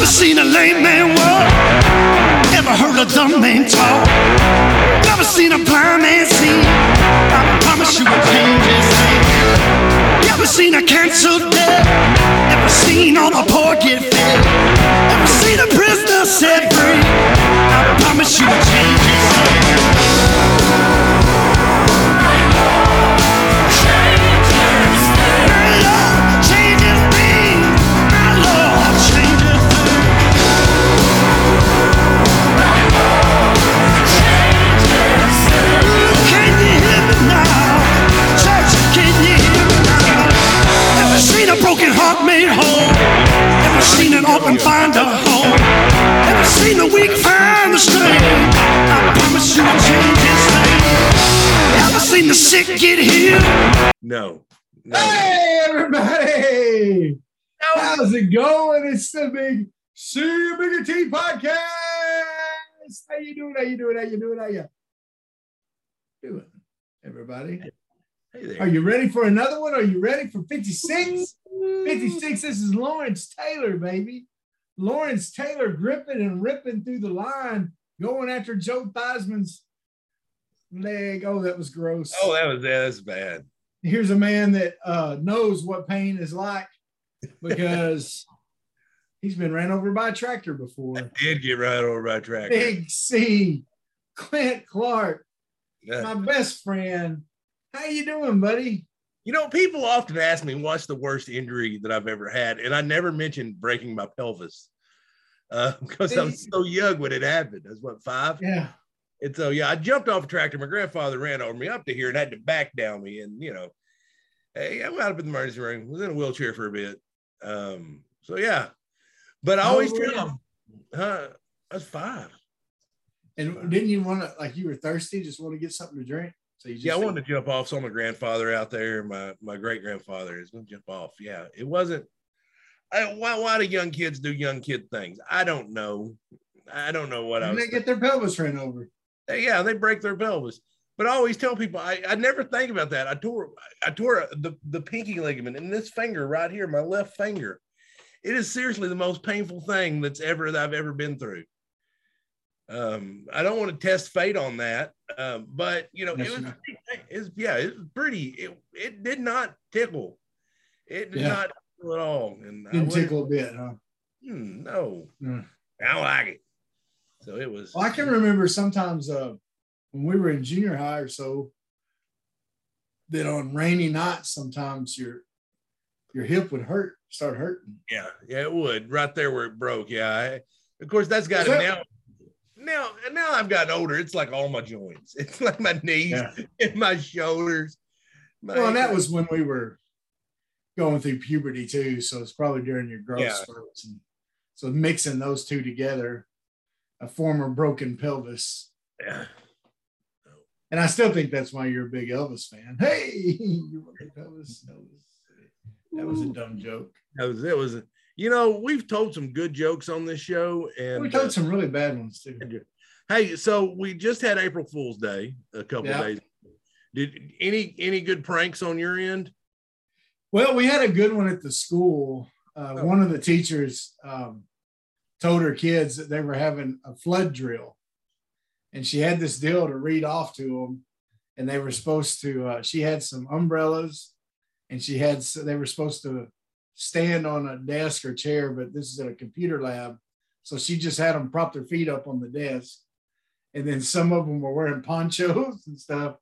Never seen a lame man walk. Never heard a dumb man talk. Never seen a blind man see. I promise you will change his name. Never seen a cancer dead. Never seen all the poor get fed. Never seen a prisoner set free. I promise you will change his name. Seen an orphan find a home. Never seen the weak find the strength. I promise you I'll change his name. Never seen the sick get healed. No. No. Hey, everybody! How's it going? It's the Big C Bigger T podcast. How you doing? How you doing? How you doing? How you doing, everybody? Hey there. Are you ready for another one? Are you ready for 56? 56. This is Lawrence Taylor, baby. Lawrence Taylor gripping and ripping through the line, going after Joe Theismann's leg. Oh, that was gross. Oh, that was that's bad. here's a man that uh, knows what pain is like because he's been ran over by a tractor before. He did get right over by a tractor. Big C, Clint Clark, Yeah. my best friend. How you doing, buddy? You know, people often ask me what's the worst injury that I've ever had, and I never mentioned breaking my pelvis uh, because I was so young when it happened. I was what five, Yeah. and so yeah, I jumped off a tractor. My grandfather ran over me up to here and had to back down me, and you know, hey, I went up in the emergency room, was in a wheelchair for a bit. Um, so yeah, but I always tell them, huh? I was five. And didn't you want to, like, you were thirsty, just want to get something to drink? So you Yeah, I wanted to jump off. Saw my grandfather out there. My my great grandfather is going to jump off. Yeah, it wasn't. I, why why do young kids do young kid things? I don't know. I don't know what I And was. they get their pelvis ran over. Yeah, they break their pelvis. But I always tell people I, I never think about that. I tore I tore the the pinky ligament in this finger right here, my left finger. It is seriously the most painful thing that's ever that I've ever been through. Um, I don't want to test fate on that, um, but you know, it was, it was yeah, it was pretty. It it did not tickle. It did Yeah. not tickle at all, and Didn't tickle a bit, huh? Hmm, no, Mm. I don't like it. So it was. Well, I can remember sometimes uh, when we were in junior high or so, that on rainy nights, sometimes your your hip would hurt, start hurting. Yeah, yeah, it would right there where it broke. Yeah, I, of course that's got it that- now. Now, now I've gotten older. It's like all my joints. It's like my knees Yeah. and my shoulders. My- Well, and that was when we were going through puberty too. So it's probably during your growth Yeah. spurts. And so mixing those two together, a former broken pelvis. yeah. And I still think that's why you're a big Elvis fan. Hey, you broken pelvis. Elvis. That was a dumb joke. That was it. Was you know we've told some good jokes on this show, and we told uh, some really bad ones too. hey, so we just had April Fool's Day a couple Yeah. days. Did any any good pranks on your end? Well, we had a good one at the school. Uh, Oh. One of the teachers um, told her kids that they were having a flood drill, and she had this deal to read off to them. And they were supposed to. Uh, she had some umbrellas, and she had. So they were supposed to stand on a desk or chair, but this is at a computer lab, so she just had them prop their feet up on the desk, and then some of them were wearing ponchos and stuff.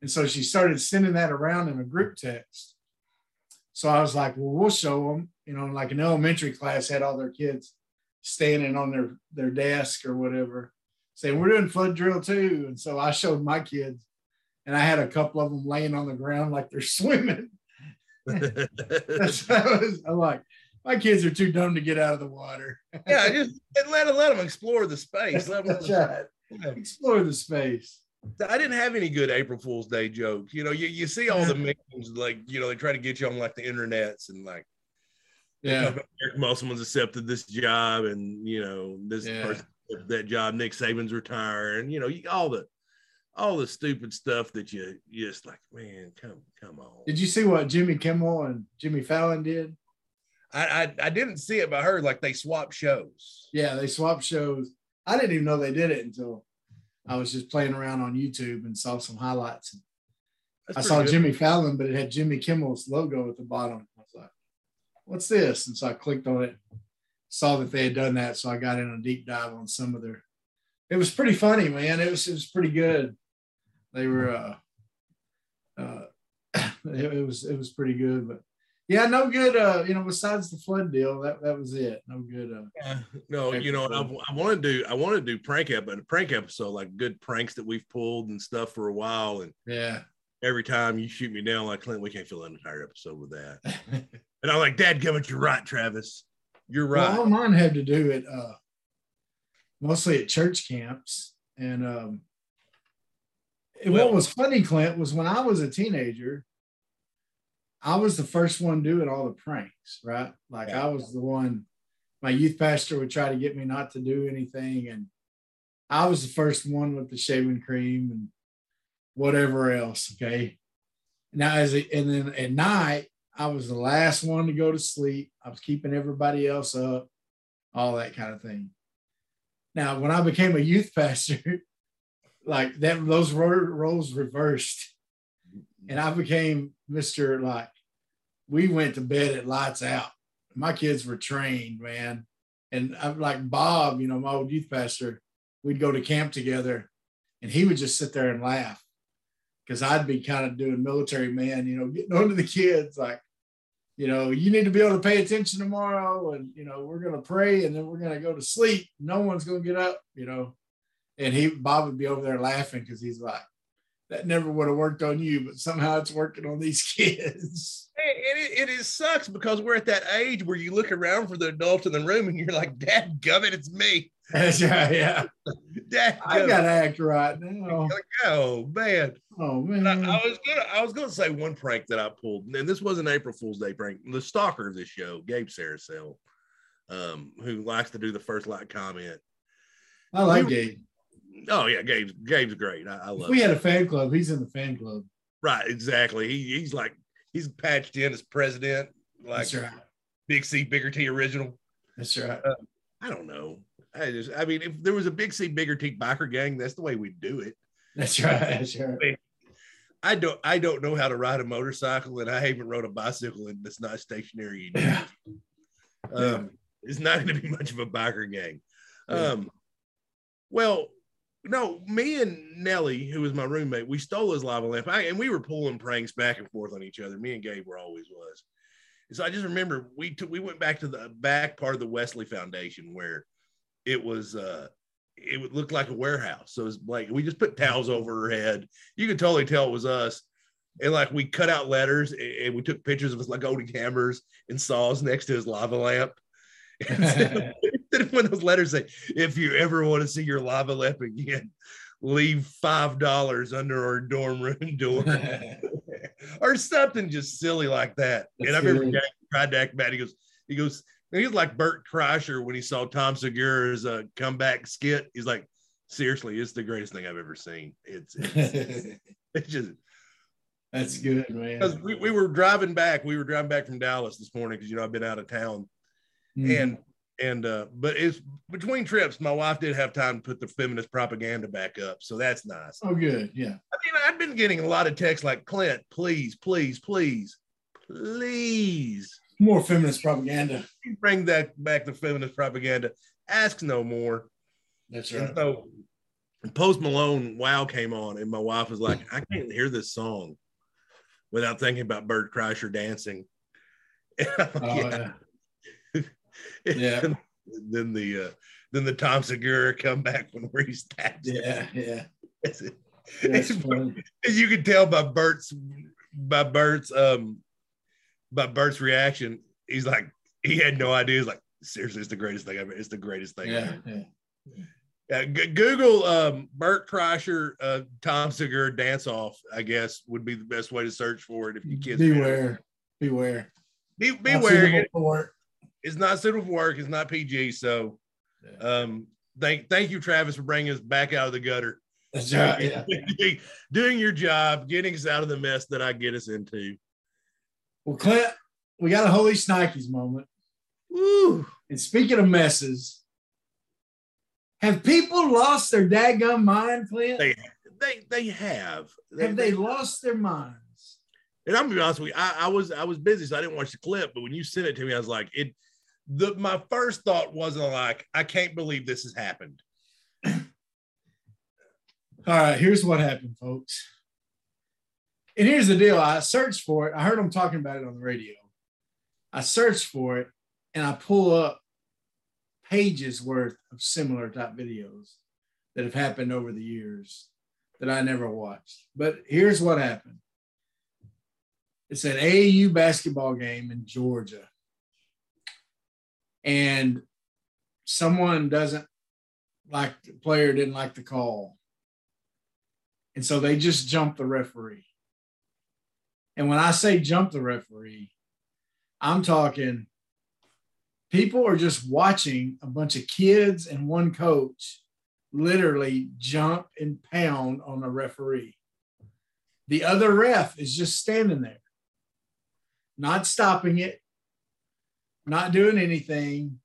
And so she started sending that around in a group text. So I was like, well, we'll show them, you know, like an elementary class had all their kids standing on their, their desk or whatever, saying, we're doing flood drill too. And so I showed my kids and I had a couple of them laying on the ground like they're swimming. That's that was, I'm like, my kids are too dumb to get out of the water. yeah, just let let them explore the space. Let 'em- That's right. Yeah. Explore the space. I didn't have any good April Fool's Day jokes. You know, you, you see all the memes like you know they try to get you on like the internets and like Yeah. Eric Musselman's accepted this job and you know this Yeah. person that job. Nick Saban's retiring. You know, all the all the stupid stuff that you you just like, man, come come on. Did you see what Jimmy Kimmel and Jimmy Fallon did? I, I I didn't see it, but I heard like they swapped shows. Yeah, they swapped shows. I didn't even know they did it until I was just playing around on YouTube and saw some highlights. That's I saw good. Jimmy Fallon, but it had Jimmy Kimmel's logo at the bottom. I was like, what's this? And so I clicked on it, saw that they had done that. So I got in a deep dive on some of their it was pretty funny, man. It was it was pretty good. They were uh uh it, it was it was pretty good, but yeah, no good uh, you know, besides the flood deal, that that was it. No good uh Yeah. No, you know, I, I want to do I want to do prank but a prank episode like good pranks that we've pulled and stuff for a while. And yeah. every time you shoot me down like Clint, we can't fill an entire episode with that. And I'm like, Dad, come it, you're right, Travis. You're right. Well, all mine had to do it uh, mostly at church camps. And, um, Well- what was funny, Clint, was when I was a teenager, I was the first one doing all the pranks, right? Like I was the one, my youth pastor would try to get me not to do anything. And I was the first one with the shaving cream and whatever else. Okay. Now, as a, and then at night, I was the last one to go to sleep. I was keeping everybody else up, all that kind of thing. Now, when I became a youth pastor, like that, those roles reversed, and I became Mister. Like we went to bed at lights out. My kids were trained, man, and I'm like Bob. You know, my old youth pastor. We'd go to camp together, and he would just sit there and laugh because I'd be kind of doing military man, you know, getting on to the kids like, you know, you need to be able to pay attention tomorrow, and you know, we're gonna pray, and then we're gonna go to sleep. No one's gonna get up, you know. And he Bob would be over there laughing because he's like, that never would have worked on you, but somehow it's working on these kids. And it, it is sucks because we're at that age where you look around for the adult in the room and you're like, Dad gummit, it's me. That's right, yeah. Dad I gotta act right now. oh man. Oh And I, man. I was gonna I was gonna say one prank that I pulled, and this was an April Fool's Day prank. The stalker of this show, Gabe Saracel, um, who likes to do the first like comment. I like Gabe. Oh yeah, Gabe's Gabe's great. I, I If love we him. had a fan club, he's in the fan club. right, exactly. He, he's like he's patched in as president, like That's right. Big C Bigger T original. That's right. I don't know. I just I mean, if there was a Big C Bigger T biker gang, that's the way we do it. That's right. That's right. I don't I don't know how to ride a motorcycle, and I haven't rode a bicycle, and it's not stationary. Yeah. Um, it's not going to be much of a biker gang. Yeah. Um, well, no, me and Nelly, who was my roommate, we stole his lava lamp, I, and we were pulling pranks back and forth on each other. Me and Gabe were always was. And so I just remember we took we went back to the back part of the Wesley Foundation where it was uh it would look like a warehouse. So it was like we just put towels over her head. You could totally tell it was us. And like we cut out letters and, and we took pictures of us like holding hammers and saws next to his lava lamp. Then when those letters say, if you ever want to see your lava lamp again, leave five dollars under our dorm room door or something just silly like that. and I That's remember. Gary tried to act bad. He goes, he goes, he was like Bert Kreischer when he saw Tom Segura's uh, comeback skit. He's like, seriously, it's the greatest thing I've ever seen. It's it's, it's just That's good, because man. we, we were driving back. We were driving back from Dallas this morning because you know I've been out of town Mhm. and and uh but it's between trips my wife did have time to put the feminist propaganda back up so that's nice oh, good. Yeah. i mean i've been getting a lot of texts like clint please please please please More feminist propaganda. bring that back the feminist propaganda ask no more That's and right. so post malone wow came on and my wife was like i can't hear this song without thinking about Bert Kreischer dancing And Oh, "Yeah." yeah. Yeah. And then the uh, then the Tom Segura comeback when where he's tapped. Yeah. Yeah. It's- it's- you can tell by Bert's by Bert's um by Bert's reaction. He's like he had no idea. He's like seriously, it's the greatest thing ever. It's the greatest thing. Yeah. ever. Yeah. Yeah, G- Google um, Bert Kreischer, uh, Tom Segura dance off. I guess would be the best way to search for it if you kids Beware. Beware. Be, beware. Suitable It- for work. it's not suitable for work. It's not PG. So, um, thank thank you, Travis, for bringing us back out of the gutter, right. Yeah. doing your job, getting us out of the mess that I get us into. Well, Clint, we got a holy Snikes moment. Woo. And speaking of messes, have people lost their daggum mind, Clint? They they they have. have they lost their minds? And I'm gonna be honest with you, I, I was I was busy, so I didn't watch the clip. But when you sent it to me, I was like, it. The my first thought wasn't like, I can't believe this has happened. All right, here's what happened, folks. And here's the deal. I searched for it. I heard them talking about it on the radio. I searched for it and I pull up pages worth of similar type videos that have happened over the years that I never watched. But here's what happened. It's an AAU basketball game in Georgia. And someone doesn't like the player didn't like the call. And so they just jump the referee. And when I say jump the referee, I'm talking people are just watching a bunch of kids and one coach literally jump and pound on a referee. The other ref is just standing there, not stopping it, not doing anything.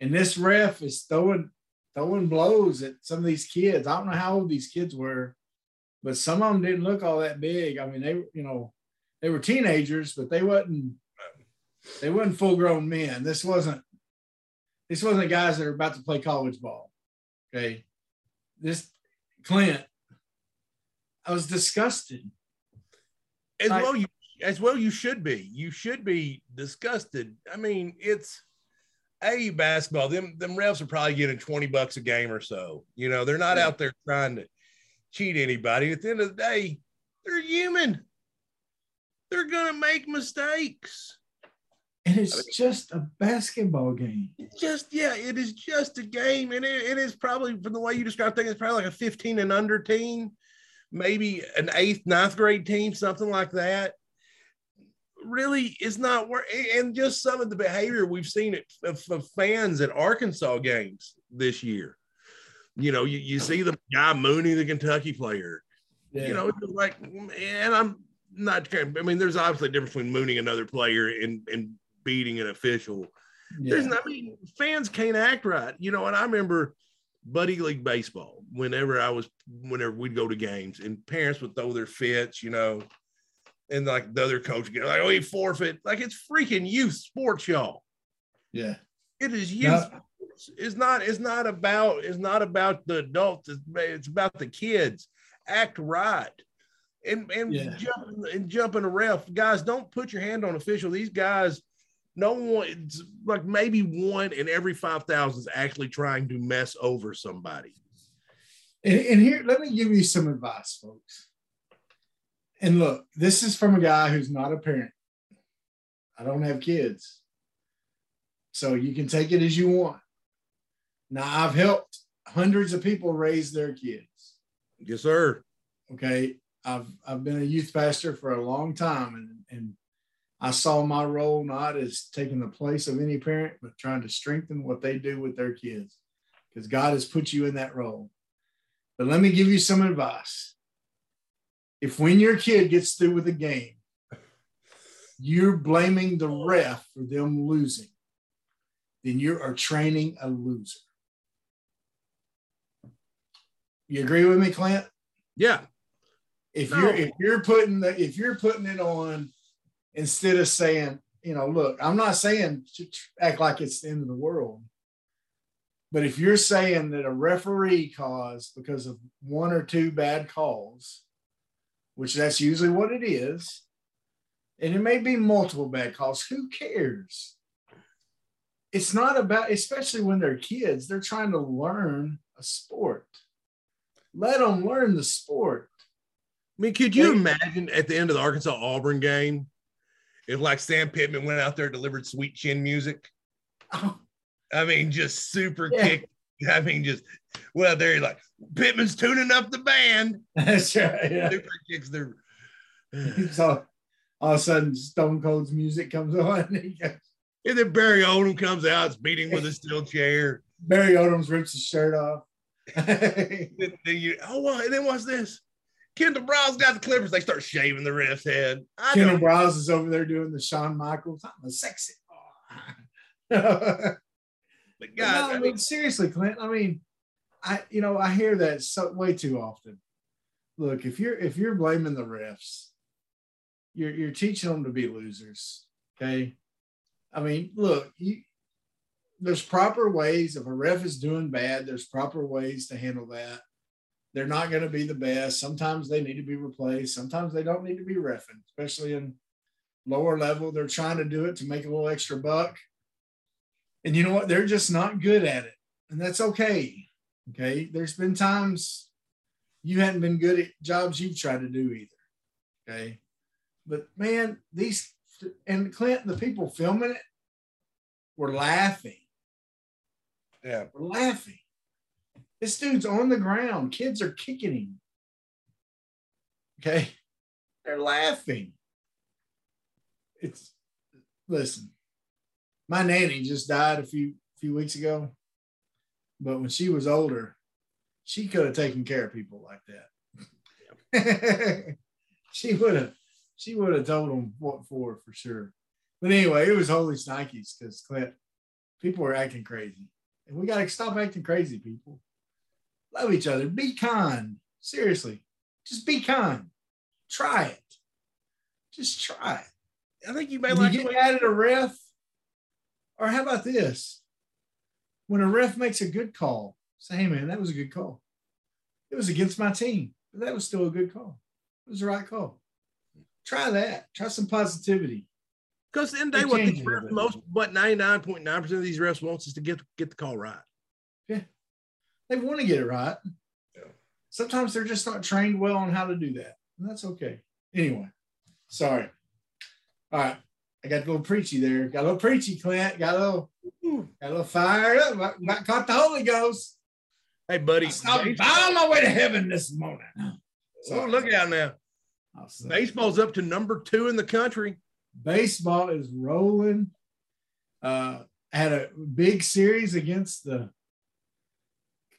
And this ref is throwing throwing blows at some of these kids. I don't know how old these kids were, but some of them didn't look all that big. I mean, they you know, they were teenagers, but they wasn't they wasn't full grown men. This wasn't this wasn't guys that are about to play college ball. Okay. This Clint, I was disgusted. As Like- well, you as well you should be. You should be disgusted. I mean, it's a basketball. Them them refs are probably getting twenty bucks a game or so. You know, they're not Yeah. out there trying to cheat anybody. At the end of the day, they're human. They're gonna make mistakes. And it's just a basketball game. Just yeah, it is just a game, and it, it is probably from the way you describe things, it's probably like a 15 and under team, maybe an eighth, ninth grade team, something like that. Really, is not work, and just some of the behavior we've seen it of, of fans at Arkansas games this year. You know, you, you see the guy Mooney, the Kentucky player. Yeah. You know, like, and I'm not. I mean, there's obviously a difference between mooning another player and and beating an official. yeah. There's, I mean, fans can't act right, you know. And I remember buddy league baseball. Whenever I was, whenever we'd go to games, and parents would throw their fits, you know, and like the other coach get like, "Oh, he forfeit!" Like it's freaking youth sports, y'all. yeah. It is youth. No. sports. It's not. It's not about. It's not about the adults. It's, it's about the kids. Act right. And and Yeah. jump and jumping a ref, guys. Don't put your hand on official. These guys, no one. It's like maybe one in every five thousand is actually trying to mess over somebody. And, and here, let me give you some advice, folks. And look, this is from a guy who's not a parent. I don't have kids. So you can take it as you want. Now, I've helped hundreds of people raise their kids. Yes, sir. Okay. I've I've been a youth pastor for a long time and, and I saw my role not as taking the place of any parent, but trying to strengthen what they do with their kids. Because God has put you in that role. But let me give you some advice. If when your kid gets through with a game, you're blaming the ref for them losing, then you are training a loser. You agree with me, Clint? Yeah. if No. you're if you're putting the if you're putting it on instead of saying you know look i'm not saying to act like it's the end of the world but if you're saying that a referee caused because of one or two bad calls which that's usually what it is and it may be multiple bad calls who cares it's not about especially when they're kids they're trying to learn a sport let them learn the sport I mean, could you imagine at the end of the Arkansas Auburn game if like Sam Pittman went out there and delivered sweet chin music? Oh, I mean, just super Yeah. kick. I mean, just well, there you're like Pittman's tuning up the band. that's right. Yeah. Super kicks their. So all of a sudden, Stone Cold's music comes on. And goes, And then Barry Odom comes out, is beating with a steel chair. Barry Odom's rips his shirt off. Then, you, oh, well, and then what's this? Kendall Briles's got the Clippers. They start shaving the ref's head. I Kendall. Briles is over there doing the Shawn Michaels. I'm a sexy. But God, no, I mean, seriously, Clint. I mean, I you know I hear that so way too often. Look, if you're if you're blaming the refs, you're you're teaching them to be losers. Okay, I mean, look, you, there's proper ways. If a ref is doing bad, there's proper ways to handle that. They're not going to be the best. Sometimes they need to be replaced. Sometimes they don't need to be refing, especially in lower level. They're trying to do it to make a little extra buck. And you know what? They're just not good at it. And that's okay. Okay. There's been times you hadn't been good at jobs you've tried to do either. Okay. But man, these and Clint, the people filming it were laughing. yeah, We're laughing. This dude's on the ground. Kids are kicking him. Okay. They're laughing. It's listen. My nanny just died a few few weeks ago. But when she was older, she could have taken care of people like that. she would have she would have told them what for for sure. But anyway, it was holy Nikes because Clint, people were acting crazy. And we got to stop acting crazy, people. Love each other. Be kind. Seriously. Just be kind. Try it. Just try it. I think you may like you the get mad at a ref, or how about this? When a ref makes a good call, say, hey man, that was a good call. It was against my team, but that was still a good call. It was the right call. Try that. Try some positivity. Because at the end of the day, what these refs, most, what 99.9% of these refs wants is to get get the call right. Yeah. They want to get it right. Yeah. Sometimes they're just not trained well on how to do that. And that's okay. Anyway, sorry. All right. I got a little preachy there. Got a little preachy, Clint. Got a little, got a little fired up. About caught the Holy Ghost. Hey, buddy. I'm on my way to heaven this morning. oh, look out now. Baseball's up to number two in the country. Baseball is rolling. Uh, had a big series against the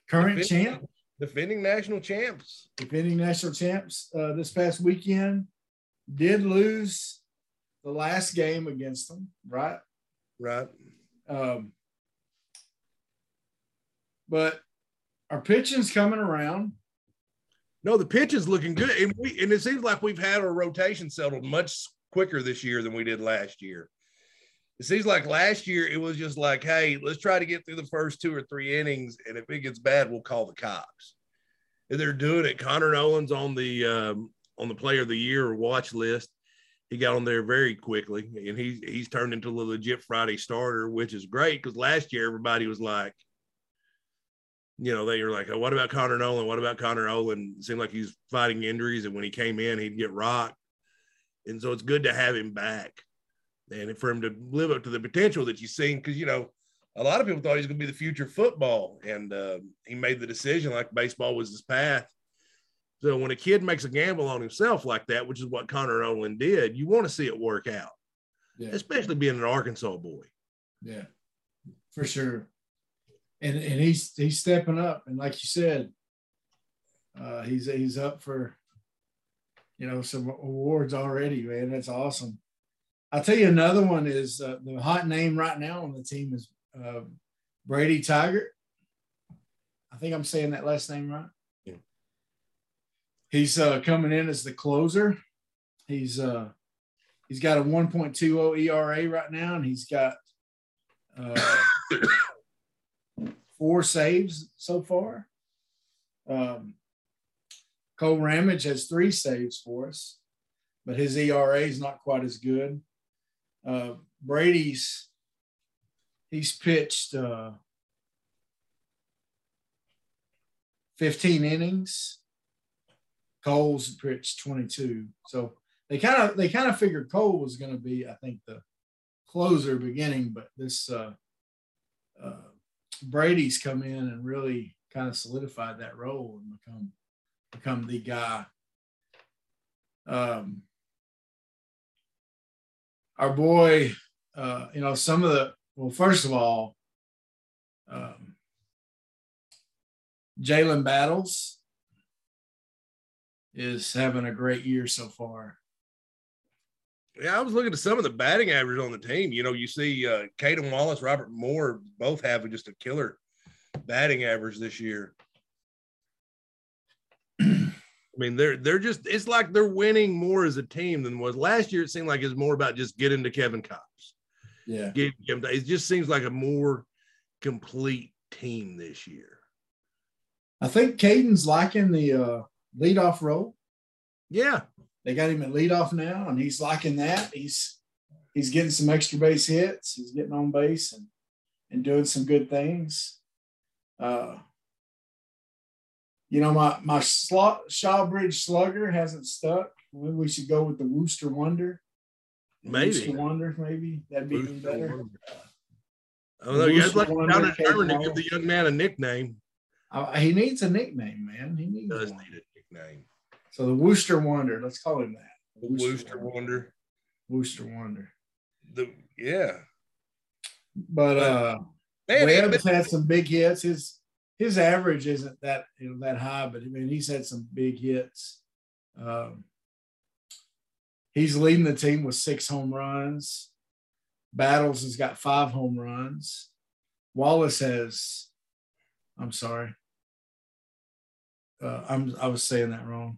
current Defending- champ. Defending national champs. defending national champs uh, this past weekend, did lose the last game against them, right? Right. Um, but our pitching's coming around. No, the pitch is looking good. And we and it seems like we've had our rotation settled much quicker this year than we did last year. It seems like last year it was just like, hey, let's try to get through the first two or three innings, and if it gets bad, we'll call the cops. And they're doing it. Connor Noland's on the um, on the player of the year watch list. He got on there very quickly, and he's he's turned into a legit Friday starter, which is great because last year everybody was like, you know, they were like, oh, what about Connor Noland? What about Connor Noland? Seemed like he's fighting injuries, and when he came in, he'd get rocked. And so it's good to have him back and for him to live up to the potential that you've seen. Because, you know, a lot of people thought he was going to be the future football, and uh, he made the decision like baseball was his path. So when a kid makes a gamble on himself like that, which is what Connor Noland did, you want to see it work out, Yeah, especially being an Arkansas boy. yeah, for sure. And and he's he's stepping up, and like you said, uh, he's he's up for you know some awards already, man. That's awesome. I'll tell you another one is uh, the hot name right now on the team is uh, Brady Tygart. I think I'm saying that last name right. He's uh, coming in as the closer. He's uh, he's got a 1.20 ERA right now, and he's got uh, four saves so far. Um, Kole Ramage has three saves for us, but his ERA is not quite as good. Uh, Brady's he's pitched uh, 15 innings. Kole's pitched 22. So they kind of they kind of figured Kole was going to be, I think, the closer beginning, but this uh, uh, Brady's come in and really kind of solidified that role and become become the guy. Um, our boy, uh, you know, some of the well, first of all, um, Jalen Battles is having a great year so far. Yeah, I was looking at some of the batting average on the team. You know, you see uh Caden Wallace, Robert Moore both having just a killer batting average this year. I mean, they're they're just it's like they're winning more as a team than was last year. It seemed like it's more about just getting to Kevin Kopps. Yeah. It just seems like a more complete team this year. I think Caden's liking the uh, leadoff role. Yeah. They got him at leadoff now, and he's liking that. He's he's getting some extra base hits. He's getting on base and and doing some good things. Uh, you know, my my slot, Shawbridge Slugger hasn't stuck. Maybe we should go with the Wooster Wonder. Maybe. Wooster Wonder, maybe that'd be even better. I don't know. You guys Wooster like Wonder, down in Germany to give the young man a nickname. Uh, he needs a nickname, man. He needs Does one. need a nickname. So the Wooster Wonder, let's call him that. The Wooster Wonder. Wooster Wonder. The yeah. But uh Man, Webb's been- had some big hits. His his average isn't that you know that high, but I mean he's had some big hits. Um, he's leading the team with six home runs. Battles has got five home runs. Wallace has, I'm sorry, uh, I'm I was saying that wrong.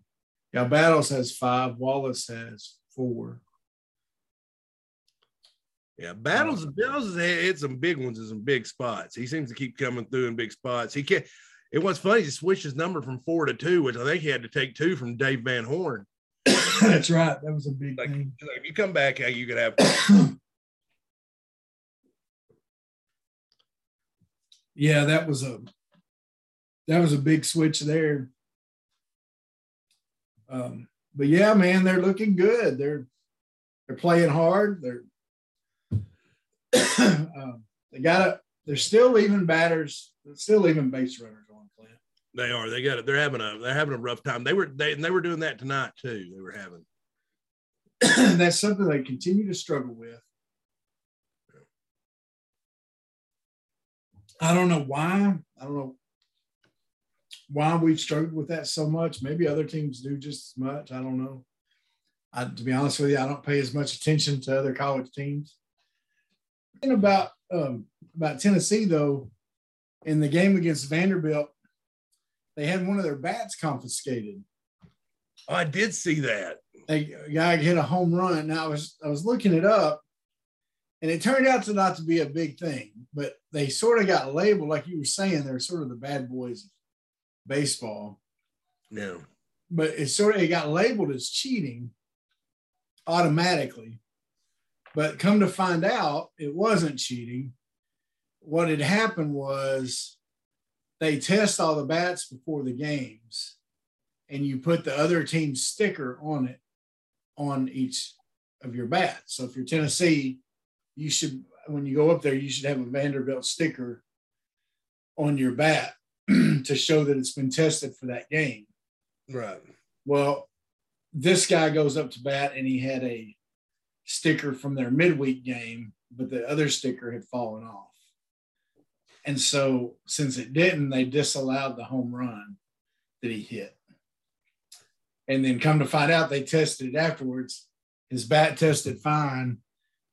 Yeah, Battles has five. Wallace has four. Yeah, battles. Battles has hit some big ones in some big spots. He seems to keep coming through in big spots. He can't. It was funny. He switched his number from four to two, which I think he had to take two from Dave Van Horn. That's right. That was a big Like, thing. like, if you come back, you could have. yeah, that was a that was a big switch there. Um, but yeah, man, they're looking good. They're they're playing hard. They're um, they got it. They're still leaving batters. They're still leaving base runners on Clint. They are. They got it. They're having a. They're having a rough time. They were. They and they were doing that tonight too. They were having. That's something they continue to struggle with. I don't know why. I don't know why we've struggled with that so much. Maybe other teams do just as much. I don't know. I, to be honest with you, I don't pay as much attention to other college teams. And about um, about Tennessee though, in the game against Vanderbilt, they had one of their bats confiscated Oh, I did see that. a guy hit a home run. Now I was I was looking it up, and it turned out to not to be a big thing, but they sort of got labeled, like you were saying, they're sort of the bad boys of baseball. No. But it sort of it got labeled as cheating automatically. But come to find out, it wasn't cheating. What had happened was they test all the bats before the games, and you put the other team's sticker on it on each of your bats. So if you're Tennessee, you should when you go up there, you should have a Vanderbilt sticker on your bat to show that it's been tested for that game. Right. Well, this guy goes up to bat and he had a sticker from their midweek game, but the other sticker had fallen off. And so, since it didn't, they disallowed the home run that he hit. And then, come to find out, they tested it afterwards. His bat tested fine.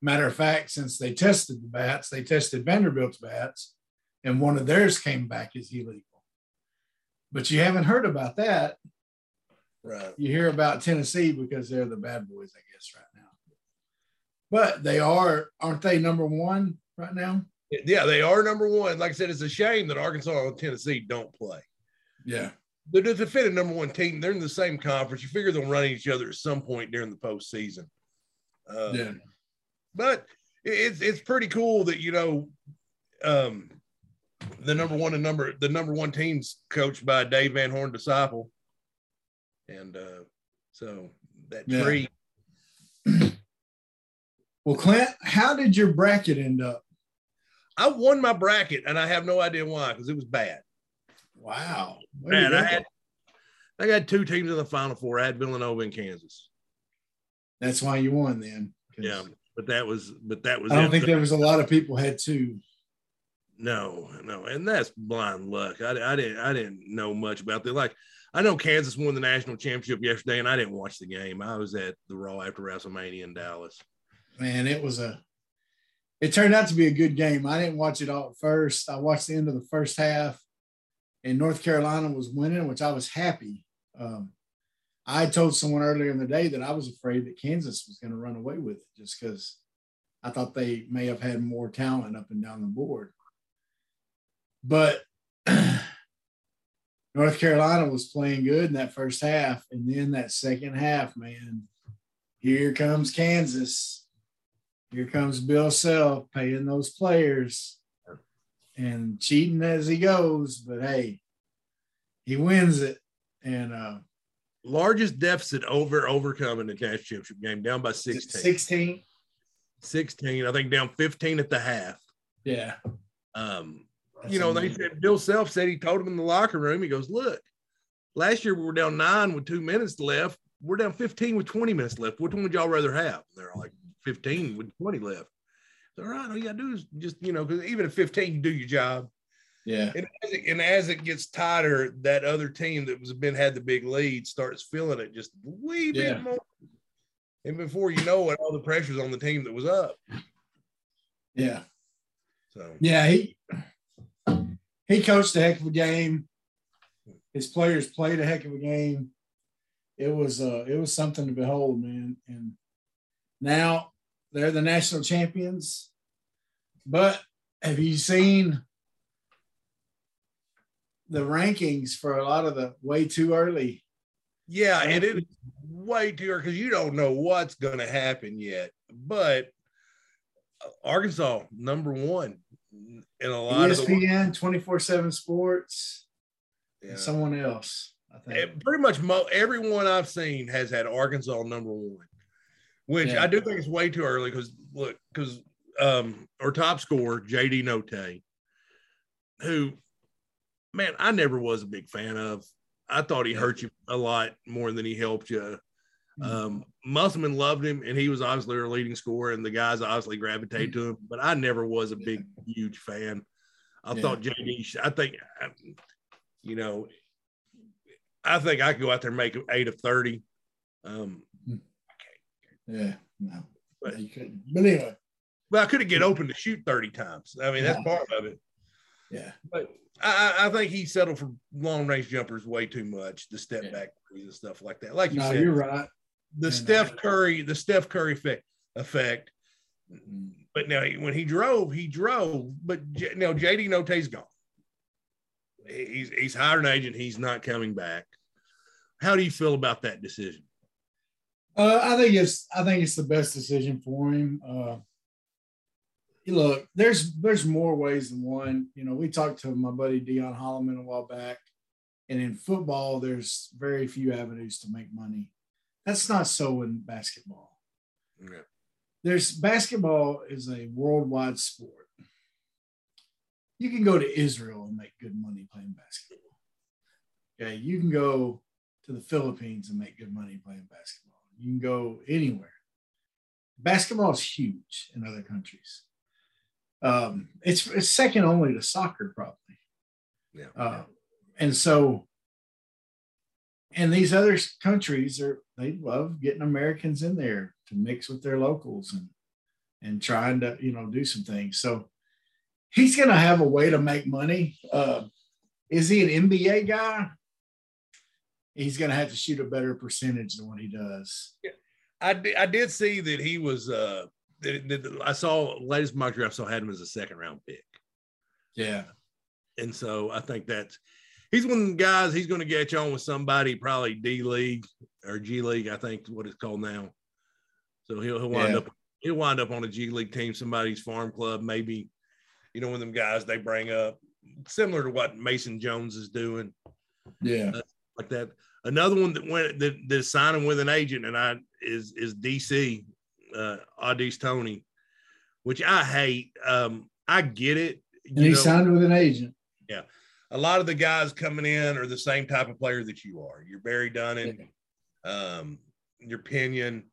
Matter of fact, since they tested the bats, they tested Vanderbilt's bats, and one of theirs came back as illegal. But you haven't heard about that Right. you hear about Tennessee because they're the bad boys, I guess, right now. But they are, aren't they number one right now? Yeah, they are number one. Like I said, it's a shame that Arkansas and Tennessee don't play. Yeah. They're the defending number one team. They're in the same conference. You figure they'll run each other at some point during the postseason. Uh, Yeah. but it's it's pretty cool that you know um the number one and number the number one team's coached by Dave Van Horn disciple. And uh so that Yeah. tree Well, Clint, how did your bracket end up? I won my bracket and I have no idea why because it was bad. Wow. Man, I had I got two teams in the final four. I had Villanova and Kansas. That's why you won then. Yeah, but that was but that was I don't it. think there was a lot of people had two. No, no, and that's blind luck. I, I didn't I didn't know much about that. Like I know Kansas won the national championship yesterday, and I didn't watch the game. I was at the Raw after WrestleMania in Dallas. Man, it was a. It turned out to be a good game. I didn't watch it all at first. I watched the end of the first half, and North Carolina was winning, which I was happy. Um, I told someone earlier in the day that I was afraid that Kansas was going to run away with it just because I thought they may have had more talent up and down the board. But North Carolina was playing good in that first half. And then that second half, man, here comes Kansas. Here comes Bill Self paying those players and cheating as he goes. But hey, he wins it. And uh, largest deficit over overcome in the championship game, down by 16. 16. 16. I think down 15 at the half. Yeah. Um, you know, they said Bill Self said he told him in the locker room, he goes, Look, last year we were down nine with two minutes left. We're down 15 with 20 minutes left. Which one would y'all rather have? They're like 15 with 20 left. So, All right, all you gotta do is just, you know, because even at 15, you do your job. Yeah. And as, it, and as it gets tighter, that other team that was been had the big lead starts feeling it just a wee bit Yeah. more. And before you know it, all the pressure's on the team that was up. Yeah. So Yeah, he he coached a heck of a game. His players played a heck of a game. It was uh it was something to behold, man. And now they're the national champions. But have you seen the rankings for a lot of the way too early? yeah, and it is way too early because you don't know what's going to happen yet. But Arkansas number one in a lot of the ESPN, 24 7 sports, yeah. someone else, I think. Pretty much mo- everyone I've seen has had Arkansas number one, which Yeah. I do think is way too early because look, because um, our top scorer JD Notae, who, man, I never was a big fan of. I thought he hurt you a lot more than he helped you. Um, Musselman loved him, and he was obviously our leading scorer, and the guys obviously gravitated to him. But I never was a big, huge fan. I Yeah. thought JD. I think, you know, I think I could go out there and make eight of thirty. Um, Yeah, no, But- you couldn't. But anyway, but I could have get open to shoot thirty times. I mean, that's part of it. yeah, But I, I- I think he settled for long range jumpers way too much. The step Yeah. back and stuff like that. Like you no, said, you're right. The And, Steph Curry, the Steph Curry effect. effect. But now when he drove, he drove. But J, now JD Notae's gone. He's he's hired an agent. He's not coming back. How do you feel about that decision? Uh, I think it's I think it's the best decision for him. Uh, look, there's there's more ways than one. You know, we talked to my buddy Dion Holloman a while back, and in football, there's very few avenues to make money. That's not so in basketball. Yeah. There's basketball is a worldwide sport. You can go to Israel and make good money playing basketball. Okay, you can go to the Philippines and make good money playing basketball. You can go anywhere. Basketball is huge in other countries. Um, it's, it's second only to soccer, probably. Yeah. Uh, and so, and these other countries are they love getting Americans in there to mix with their locals and and trying to you know do some things. So he's going to have a way to make money. Uh, is he an NBA guy? He's going to have to shoot a better percentage than what he does. I did, I did see that he was uh that, that I saw latest mock draft so had him as a second round pick. Yeah. And so I think that's he's one of the guys he's going to get you on with somebody probably D League or G League, I think what it's called now. So he'll he'll wind Yeah. up he'll wind up on a G League team, somebody's farm club, maybe, you know, one of them guys they bring up, similar to what Mason Jones is doing, Yeah. like that. Another one that went that that's signing with an agent and I is is DC, uh Au'Diese Toney, which I hate. Um, I get it. And he know. signed with an agent. A lot of the guys coming in are the same type of player that you are. You're Barry Dunning, um, your Pinion,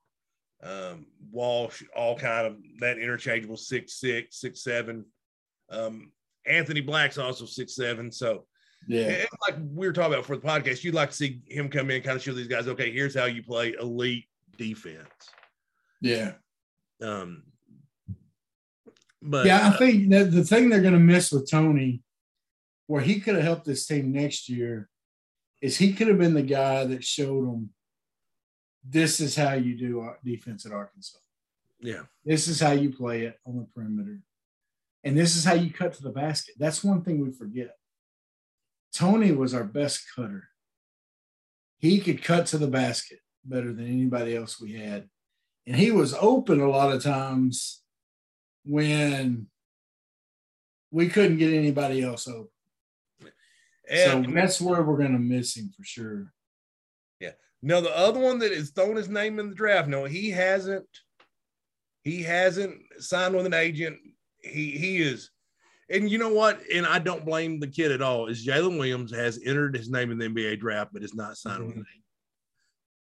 um, Walsh, all kind of that interchangeable six six, six seven. Um, Anthony Black's also six seven. So Yeah. And like we were talking about for the podcast, you'd like to see him come in kind of show these guys, okay, here's how you play elite defense. Yeah. Um, but yeah, I uh, think that the thing they're going to miss with Toney, where he could have helped this team next year, is he could have been the guy that showed them this is how you do our defense at Arkansas. yeah, This is how you play it on the perimeter. And this is how you cut to the basket. That's one thing we forget. Toney was our best cutter. He could cut to the basket better than anybody else we had. And he was open a lot of times when we couldn't get anybody else open. And so that's where we're going to miss him for sure. Yeah. Now the other one that is throwing his name in the draft, no, he hasn't. He hasn't signed with an agent. He he is, and you know what? And I don't blame the kid at all. Is Jaylin Williams has entered his name in the NBA draft, but is not signed with mm-hmm. an agent.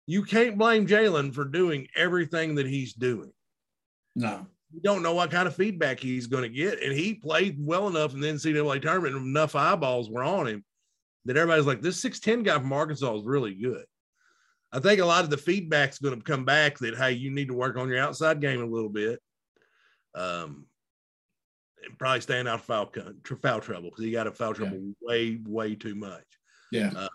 You can't blame Jaylin for doing everything that he's doing. No. You don't know what kind of feedback he's going to get, and he played well enough in the NCAA tournament. Enough eyeballs were on him that everybody's like, "This six ten guy from Arkansas is really good." I think a lot of the feedback's going to come back that hey, you need to work on your outside game a little bit, um, and probably staying out of foul foul trouble because he got a foul trouble way way too much. Yeah.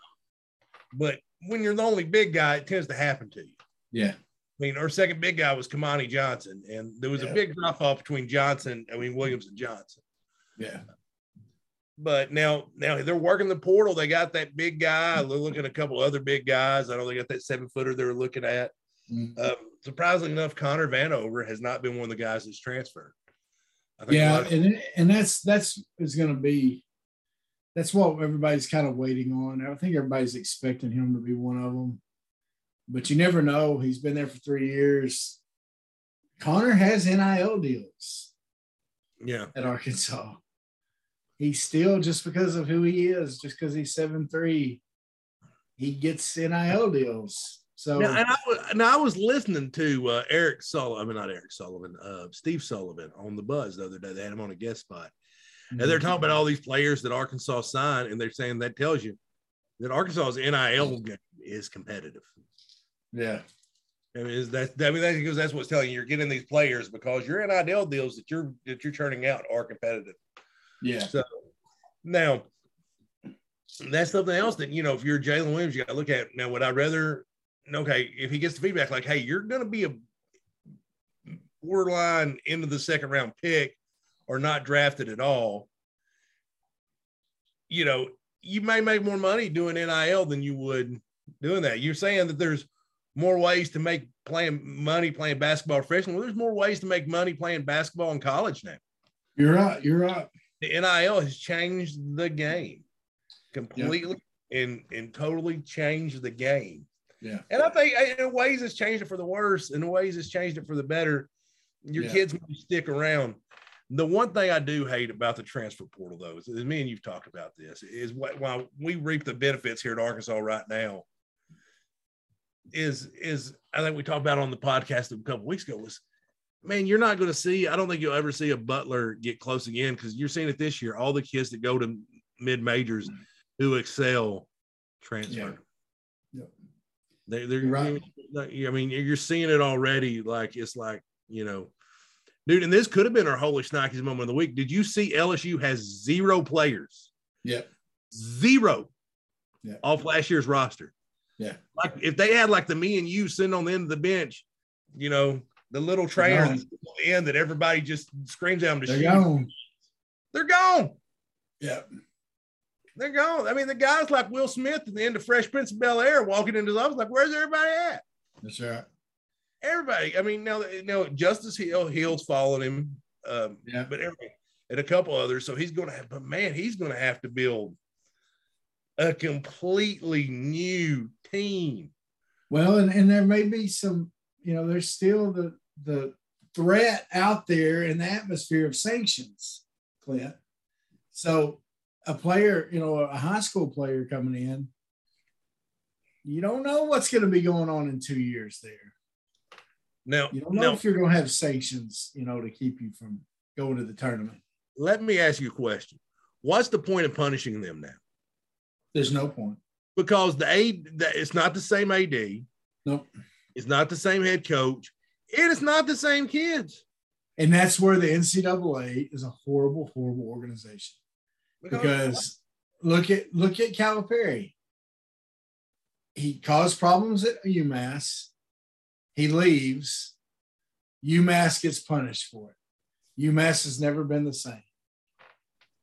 But when you're the only big guy, it tends to happen to you. Yeah. I mean, our second big guy was Kamani Johnson, and there was Yeah. a big drop off between Johnson, I mean Williams and Johnson. Yeah. But now, now they're working the portal. They got that big guy. They're looking at a couple other big guys. I know they got that seven footer they were looking at. Mhm. Um, surprisingly enough, Connor Vanover has not been one of the guys that's transferred. I think yeah of- and and that's that's is going to be that's what everybody's kind of waiting on i think everybody's expecting him to be one of them but you never know he's been there for three years connor has nil deals yeah, at arkansas he's still just because of who he is just because he's seven three he gets nil deals so Now, and I was, now I was listening to uh, Eric Sullivan, I mean not Eric Sullivan, uh, Steve Sullivan on the Buzz the other day. They had him on a guest spot, and they're talking about all these players that Arkansas signed, and they're saying that tells you that Arkansas's NIL game is competitive. yeah I mean, is that I mean that's because that's what's telling you you're getting these players because your NIL deals that you're that you're turning out are competitive. Yeah So now that's something else that you know if you're Jaylin Williams, you got to look at now. Would I rather okay if he gets the feedback like, hey, you're going to be a borderline into the second round pick or not drafted at all, you know, you may make more money doing NIL than you would doing that. You're saying that there's more ways to make playing money playing basketball professional. Well, there's more ways to make money playing basketball in college now. you're right you're right The NIL has changed the game completely and, and totally changed the game. yeah And I think in ways it's changed it for the worse, in ways it's changed it for the better. Your Yeah. kids will stick around. The one thing I do hate about the transfer portal, though, is, is me and you've talked about this, is wh- while we reap the benefits here at Arkansas right now, is is I think we talked about on the podcast a couple weeks ago was, man, you're not going to see. I don't think you'll ever see a Butler get close again because you're seeing it this year. All the kids that go to mid majors mm-hmm. who excel transfer. Yeah. They, they're right. I mean, you're seeing it already. Like it's like you know, dude. And this could have been our holy Schnikes moment of the week. Did you see LSU has zero players, yeah zero, Yeah. off last year's roster? Yeah. Like if they had like the me and you sitting on the end of the bench, you know, the little trainers at the end that everybody just screams at them to they're shoot. gone They're gone. yeah They're gone. I mean, the guys like Will Smith at the end of Fresh Prince of Bel Air walking into his office, like, where's everybody at? that's right Everybody. I mean, now, now Justice Hill, Hill's following him, um, yeah but everybody, and a couple others. So he's going to have, but man, he's going to have to build a completely new team. Well, and, and there may be some, you know, there's still the the threat out there in the atmosphere of sanctions, Clint. So a player, you know, a high school player coming in, you don't know what's going to be going on in two years there. Now, You don't know now if you're going to have sanctions, you know, to keep you from going to the tournament. let me ask you a question. What's the point of punishing them now? There's no point. because the A it's not the same AD, Nope. it's not the same head coach, and it's not the same kids. And that's where the NCAA is a horrible, horrible organization. Because look at look at Calipari. He caused problems at UMass. He leaves. UMass gets punished for it. UMass has never been the same.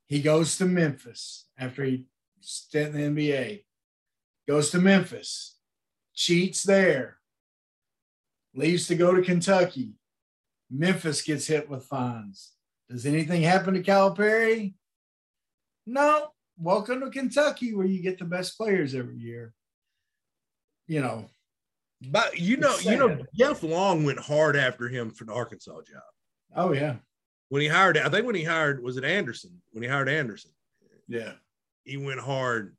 He goes to Memphis after he stint in the NBA. Goes to Memphis, cheats there, leaves to go to Kentucky. Memphis gets hit with fines. Does anything happen to Calipari? No. Welcome to Kentucky, where you get the best players every year. You know, but you know, you know. Jeff Long went hard after him for the Arkansas job. oh yeah, When he hired, I think when he hired, was it Anderson? When he hired Anderson, yeah, he went hard.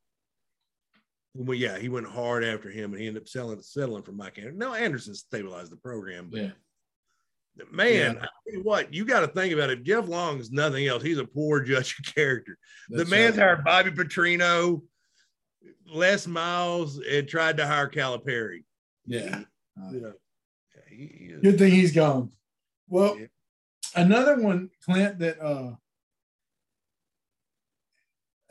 Well, yeah, he went hard after him, and he ended up selling, settling for Mike Anderson. No, Anderson stabilized the program, but yeah. man, Yeah. I tell you what, you got to think about it. Jeff Long is nothing else. He's a poor judge of character. That's the man's right. hired Bobby Petrino, Les Miles, and tried to hire Calipari. Yeah. You know, he, he good thing he's gone. Well, Yeah. another one, Clint, that uh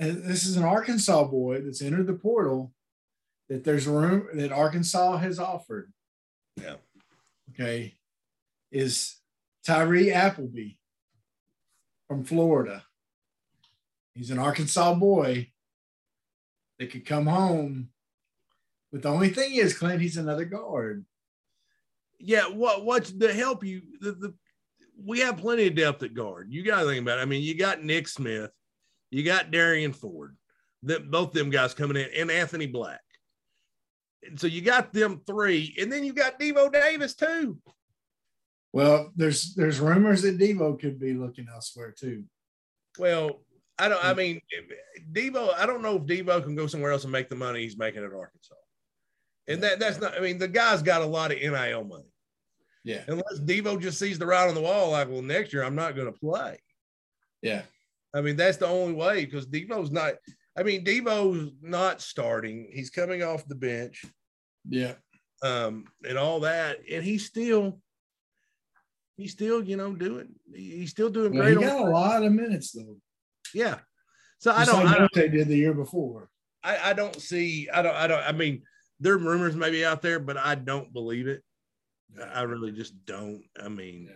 this is an Arkansas boy that's entered the portal that there's room that Arkansas has offered. Yeah. Okay. Is Tyree Appleby from Florida. He's an Arkansas boy that could come home. But the only thing is, Clint, he's another guard. yeah. What what's to help you? The, the we have plenty of depth at guard. You got to think about it. I mean, you got Nick Smith, you got Derrian Ford, that both them guys coming in, and Anthony Black. And so you got them three, and then you got Devo Davis too. Well, there's there's rumors that Devo could be looking elsewhere too. Well, I don't. I mm. mean, Devo. I don't know if Devo can go somewhere else and make the money he's making at Arkansas. And that that's not. I mean, the guy's got a lot of nil money. Yeah, Unless Devo just sees the writing on the wall, like, well, next year I'm not going to play. yeah, I mean, that's the only way because Devo's not. I mean, Devo's not starting. He's coming off the bench, yeah. um, and all that, and he's still, he's still, you know, doing. He's still doing Well, he great. got a lot of minutes though. yeah. So I don't. like I don't Monte did the year before. I, I don't see. I don't. I don't. I mean, there are rumors maybe out there, but I don't believe it. I really just don't. I mean, Yeah.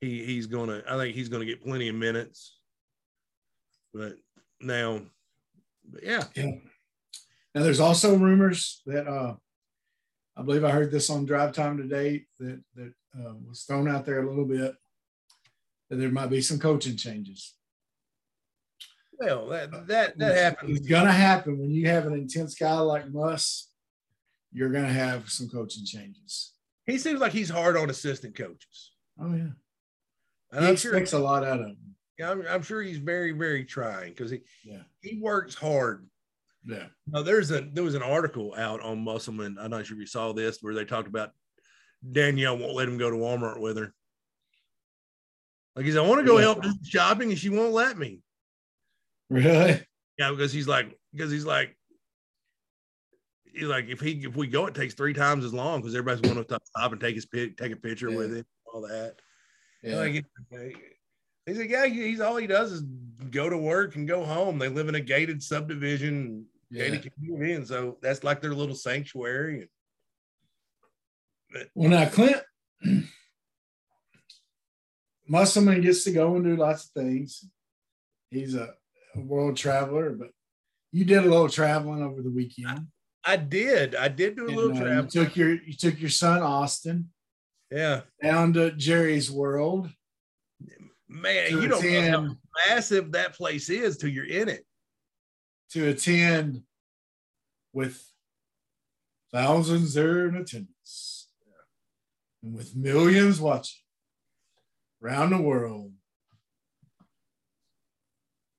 he he's gonna. I think he's gonna get plenty of minutes. But now, but yeah, yeah. Now there's also rumors that uh I believe I heard this on drive time today that that uh, was thrown out there a little bit that there might be some coaching changes. well, that that that happens. It's gonna happen when you have an intense guy like Muss. You're gonna have some coaching changes. He seems like he's hard on assistant coaches, Oh yeah, and he I'm sure. expects a lot out of him. I'm, I'm sure he's very very trying because he Yeah, he works hard yeah, Now there's a there was an article out on Musselman. I'm not sure if you saw this where they talked about Danielle won't let him go to Walmart with her. Like he's, I want to go Yeah. help do shopping and she won't let me. really. Yeah, because he's like because he's like he's like if he if we go, it takes three times as long because everybody's going to stop and take his pic, take a picture Yeah. with him, all that. Yeah, Like, he said, yeah, he- he's all he does is go to work and go home. They live in a gated subdivision, yeah. gated community, and so that's like their little sanctuary. Well, now Clint Musselman gets to go and do lots of things. He's a, a world traveler, but you did a little traveling over the weekend. I did, I did do a And, little uh, travel. you took your you took your son Austin Yeah, down to Jerry's World man, you don't know how massive that place is till you're in it. to attend with thousands there in attendance and with millions watching around the world.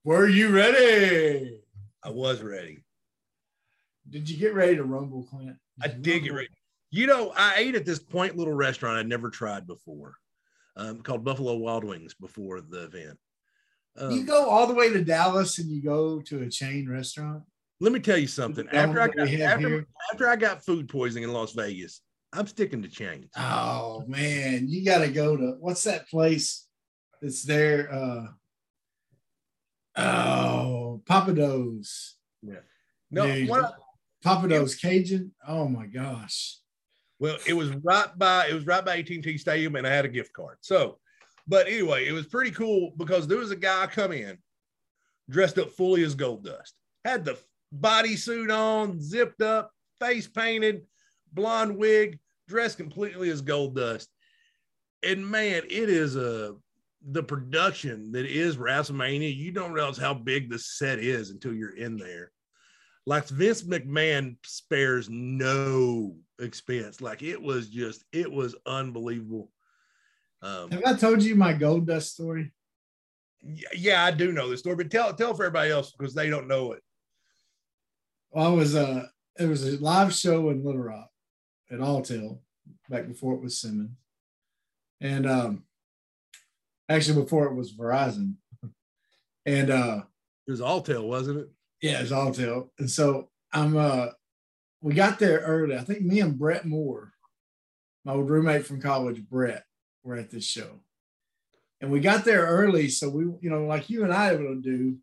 Were you ready? I was ready. Did you get ready to rumble, Clint? I did get ready. You know, I ate at this quaint little restaurant I'd never tried before, um, called Buffalo Wild Wings before the event. Um, You go all the way to Dallas and you go to a chain restaurant. Let me tell you something. After I got after, after I got food poisoning in Las Vegas, I'm sticking to chains. Oh man, you got to go to what's that place that's there? Uh, oh, Pappadeaux. No, Dude, Pappadeaux Cajun. Oh my gosh. Well, it was right by it was right by AT&T Stadium, and I had a gift card. So, but anyway, it was pretty cool because there was a guy come in dressed up fully as Gold Dust, had the bodysuit on, zipped up, face painted, blonde wig, dressed completely as Gold Dust. And man, it is a the production that is WrestleMania. You don't realize how big the set is until you're in there like Vince McMahon spares no expense. Like it was just, it was unbelievable. Um, Have I told you my gold dust story? y- yeah, I do know this story, but tell tell for everybody else because they don't know it. Well, I was uh it was a live show in Little Rock at Alltel back before it was Simmons. And um actually before it was Verizon. And uh It was Alltel, wasn't it? Yeah, it's Alltel. And so I'm uh we got there early. I think me and Brett Moore, my old roommate from college, Brett, were at this show. And we got there early. So we, you know, like you and I would do,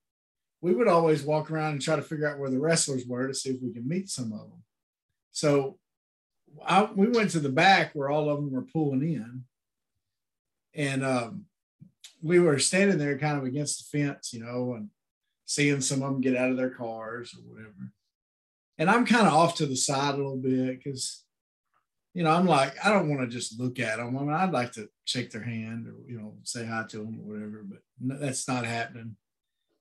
we would always walk around and try to figure out where the wrestlers were to see if we could meet some of them. So I, we went to the back where all of them were pulling in. And um, we were standing there kind of against the fence, you know, and seeing some of them get out of their cars or whatever. And I'm kind of off to the side a little bit because, you know, I'm like, I don't want to just look at them. I mean, I'd like to shake their hand or, you know, say hi to them or whatever, but no, that's not happening.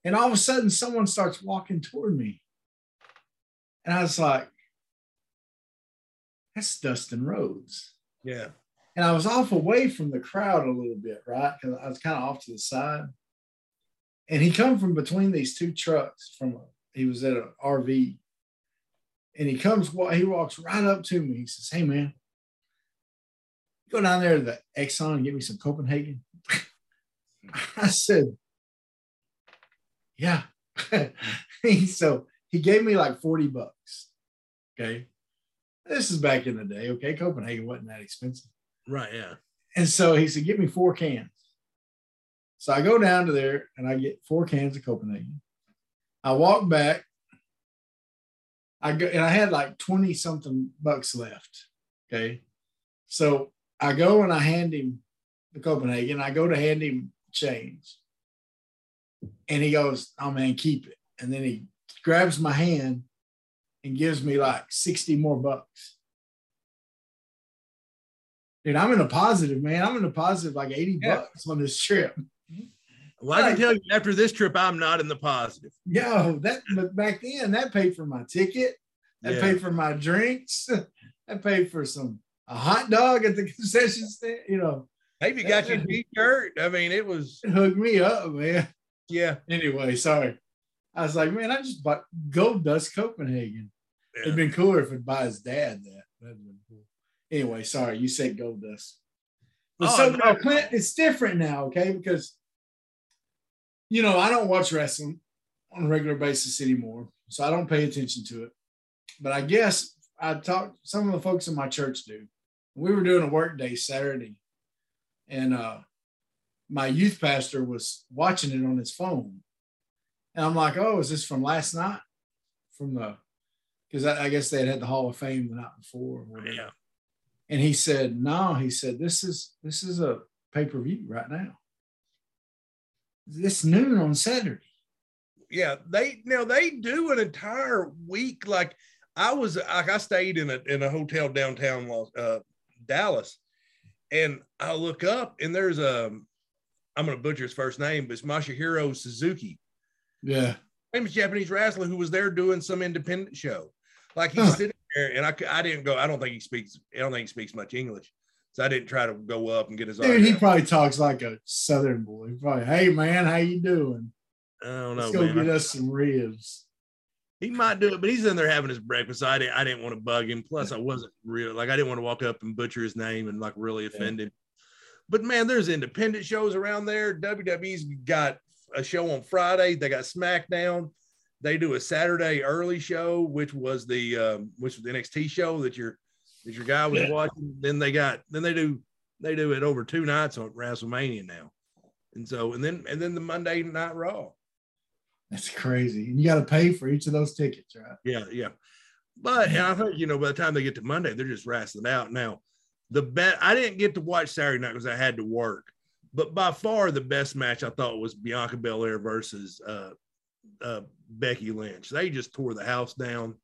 And all of a sudden, someone starts walking toward me. And I was like, that's Dustin Rhodes. Yeah. And I was off away from the crowd a little bit, right? Because I was kind of off to the side. And he come from between these two trucks from a, he was at an RV. And he comes, he walks right up to me. He says, Hey man, go down there to the Exxon and get me some Copenhagen. I said, Yeah. So he gave me like 40 bucks. Okay. This is back in the day. Okay. Copenhagen wasn't that expensive. Right. Yeah. And so he said, Get me four cans. So I go down to there and I get four cans of Copenhagen. I walk back. I go and I had like 20 something bucks left. Okay. So I go and I hand him the Copenhagen. I go to hand him change. And he goes, Oh man, keep it. And then he grabs my hand and gives me like 60 more bucks. Dude, I'm in a positive, man. I'm in a positive like 80 Yeah. bucks on this trip. Well, I can tell you after this trip, I'm not in the positive. Yo, that but back then that paid for my ticket, that Yeah. paid for my drinks, that paid for some a hot dog at the concession stand, you know, Maybe you got your t-shirt. I mean, it was it hooked me up, man. yeah. Anyway, sorry. I was like, man, I just bought Gold Dust Copenhagen. yeah. It'd been cooler if it buy his dad that. That'd been cool. Anyway, sorry, you said Gold Dust. But Oh, so no. no, Clint, it's different now, okay? Because you know, I don't watch wrestling on a regular basis anymore. So I don't pay attention to it. But I guess I talked some of the folks in my church do. We were doing a work day Saturday, and uh my youth pastor was watching it on his phone. And I'm like, oh, is this from last night? From the because I, I guess they had had the Hall of Fame the night before or whatever. Yeah. And he said, no, he said, this is this is a pay-per-view right now. This noon on Saturday. yeah they now they do an entire week like i was like i stayed in a in a hotel downtown uh, dallas and i look up and there's a i'm gonna butcher his first name but it's masahiro suzuki Yeah. famous japanese wrestler who was there doing some independent show like he's Huh. sitting there and I I didn't go i don't think he speaks i don't think he speaks much english so i didn't try to go up and get his Dude, he probably talks like a southern boy. Probably, hey man, how you doing? i don't know Let's go man. get us some ribs. He might do it, but he's in there having his breakfast. I didn't. I didn't want to bug him. Plus, I wasn't real. Like I didn't want to walk up and butcher his name and like really offend him. But man, there's independent shows around there. WWE's got a show on Friday. They got SmackDown. They do a Saturday early show, which was the um, which was the NXT show that your that your guy was Yeah. watching. Then they got then they do they do it over two nights on WrestleMania now, and so and then and then the Monday Night Raw. That's crazy. And you got to pay for each of those tickets, right? Yeah, yeah. But and I think you know by the time they get to Monday, they're just wrestling out. Now, the bet I didn't get to watch Saturday night because I had to work. But by far the best match I thought was Bianca Belair versus uh, uh, Becky Lynch. They just tore the house down.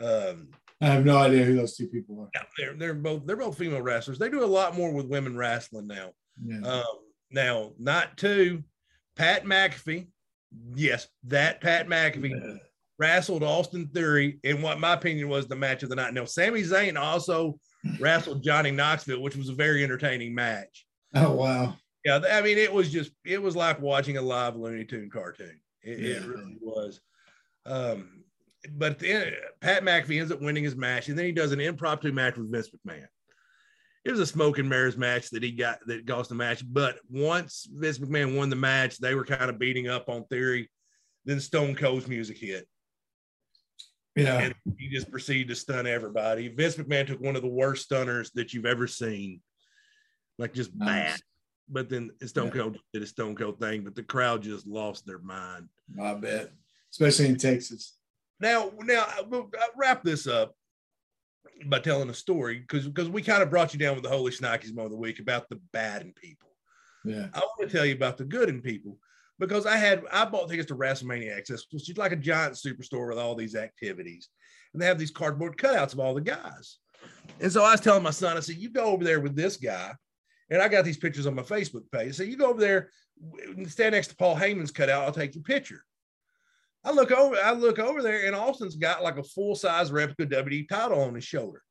Um, I have no idea who those two people are. yeah, they're they're both they're both female wrestlers. They do a lot more with women wrestling now. Yeah. Um, now, not two, Pat McAfee. Yes, that Pat McAfee wrestled Austin Theory in what my opinion was the match of the night. Now, Sami Zayn also wrestled Johnny Knoxville, which was a very entertaining match. Oh wow. Yeah, I mean, it was just it was like watching a live Looney Tune cartoon. It, it really was. Um, but end, Pat McAfee ends up winning his match, and then he does an impromptu match with Vince McMahon. It was a smoke and mirrors match that he got that cost the match. But once Vince McMahon won the match, they were kind of beating up on Theory. Then Stone Cold's music hit, Yeah. and he just proceeded to stun everybody. Vince McMahon took one of the worst stunners that you've ever seen, like just Nice. bad. But then Stone Yeah. Cold did a Stone Cold thing, but the crowd just lost their mind. I bet. Especially in Texas. Now, now uh, I'll I'll uh, wrap this up by telling a story because because we kind of brought you down with the Holy Schnikes moment of the week about the bad in people. Yeah. I want to tell you about the good in people because I had I bought tickets to WrestleMania Access, which is like a giant superstore with all these activities, and they have these cardboard cutouts of all the guys. And so I was telling my son, I said, "You go over there with this guy," and I got these pictures on my Facebook page. So you go over there, stand next to Paul Heyman's cutout. I'll take your picture. I look over, I look over there, and Austin's got like a full size replica WWE title on his shoulder.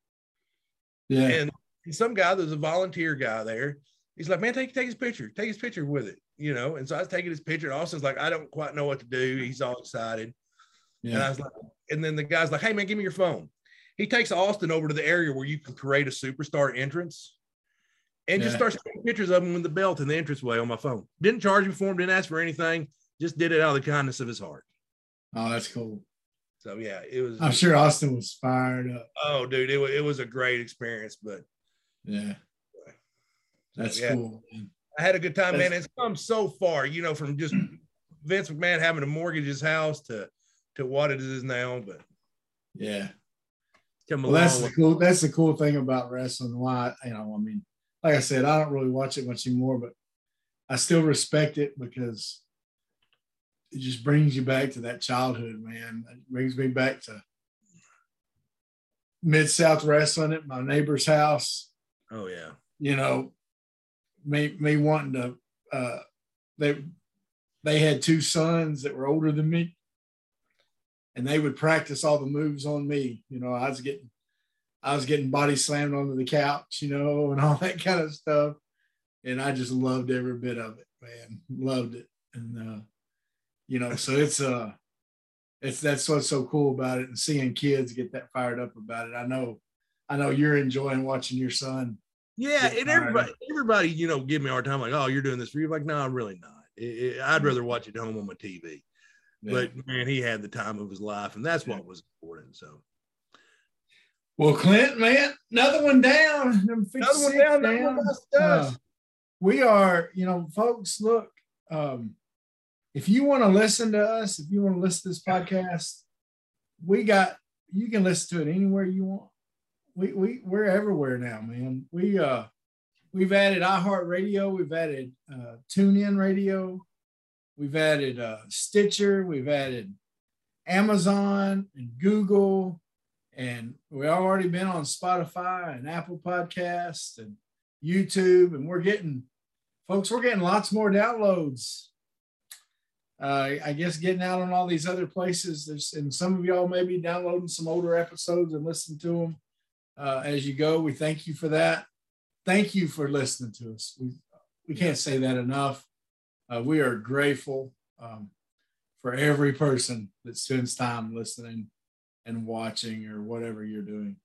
Yeah. And some guy, there's a volunteer guy there. He's like, man, take take his picture, take his picture with it, you know. And so I was taking his picture, and Austin's like, I don't quite know what to do. He's all excited, Yeah. and I was like, and then the guy's like, hey man, give me your phone. He takes Austin over to the area where you can create a superstar entrance, and just Yeah. starts taking pictures of him with the belt in the entranceway on my phone. Didn't charge him for him, didn't ask for anything, just did it out of the kindness of his heart. Oh, that's cool. So yeah, it was. I'm sure Austin was fired up. Oh, dude, it was, it was a great experience, but Yeah. That's yeah. cool. man. I had a good time, man. It's come so far, you know, from just Vince McMahon having to mortgage his house to to what it is now, but Yeah. come Well, that's the cool. That's the cool thing about wrestling. Why you know, I mean, like I said, I don't really watch it much anymore, but I still respect it because it just brings you back to that childhood, man. It brings me back to mid South wrestling at my neighbor's house. Oh yeah. You know, me me wanting to. Uh, they they had two sons that were older than me, and they would practice all the moves on me. You know, I was getting I was getting body slammed onto the couch, you know, and all that kind of stuff. And I just loved every bit of it, man. Loved it. And uh, you know, so it's uh it's that's what's so cool about it and seeing kids get that fired up about it. I know I know you're enjoying watching your son. Yeah, and everybody, everybody, you know, give me a hard time, like, "Oh, you're doing this for you." Like, no, I'm really not. It- it- I'd rather watch it home on my TV. But man, he had the time of his life, and that's what was important. So well, Clint, man, another one down. Another one down, another one less to us. Uh, we are, you know, folks, look, um, if you want to listen to us, if you want to listen to this podcast, we got you can listen to it anywhere you want. We we we're everywhere now, man. We uh we've added iHeartRadio, we've added uh TuneIn Radio, we've added uh Stitcher, we've added Amazon and Google, and we've already been on Spotify and Apple Podcasts and YouTube, and we're getting, folks, we're getting lots more downloads. Uh, I guess getting out on all these other places. There's, and some of y'all may be downloading some older episodes and listening to them uh, as you go. We thank you for that. Thank you for listening to us. We we can't say that enough. Uh, we are grateful um, for every person that spends time listening and watching or whatever you're doing.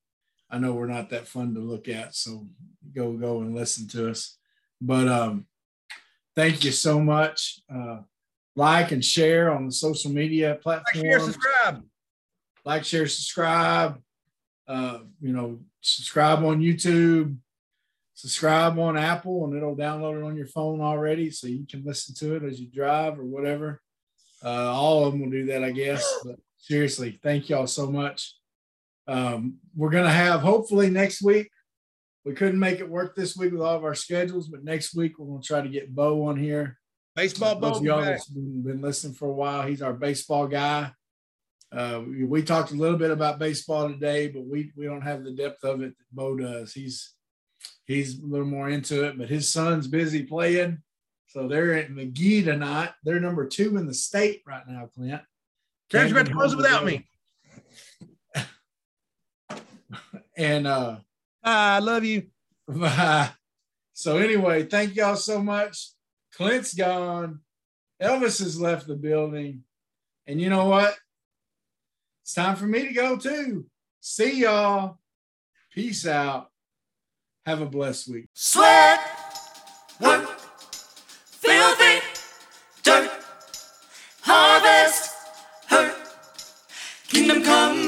I know we're not that fun to look at, so go go and listen to us. But um, thank you so much. Uh, like and share on the social media platform. Like, share, subscribe. like, share, subscribe. Uh, you know, subscribe on YouTube, subscribe on Apple, and it'll download it on your phone already, so you can listen to it as you drive or whatever. Uh, all of them will do that, I guess. But seriously, thank y'all so much. Um, we're gonna have hopefully next week. We couldn't make it work this week with all of our schedules, but next week we're gonna try to get Bo on here. Baseball Bo. y'all back. that's been, listening for a while, he's our baseball guy. Uh, we, we talked a little bit about baseball today, but we we don't have the depth of it that Bo does. He's he's a little more into it, but his son's busy playing, so they're at McGee tonight. They're number two in the state right now, Clint. Terry's about to close it without me. And uh, I love you. so anyway, thank y'all so much. Clint's gone. Elvis has left the building. And you know what? It's time for me to go too. See y'all. Peace out. Have a blessed week. Sweat, work, filthy, dirt, harvest, hurt, kingdom come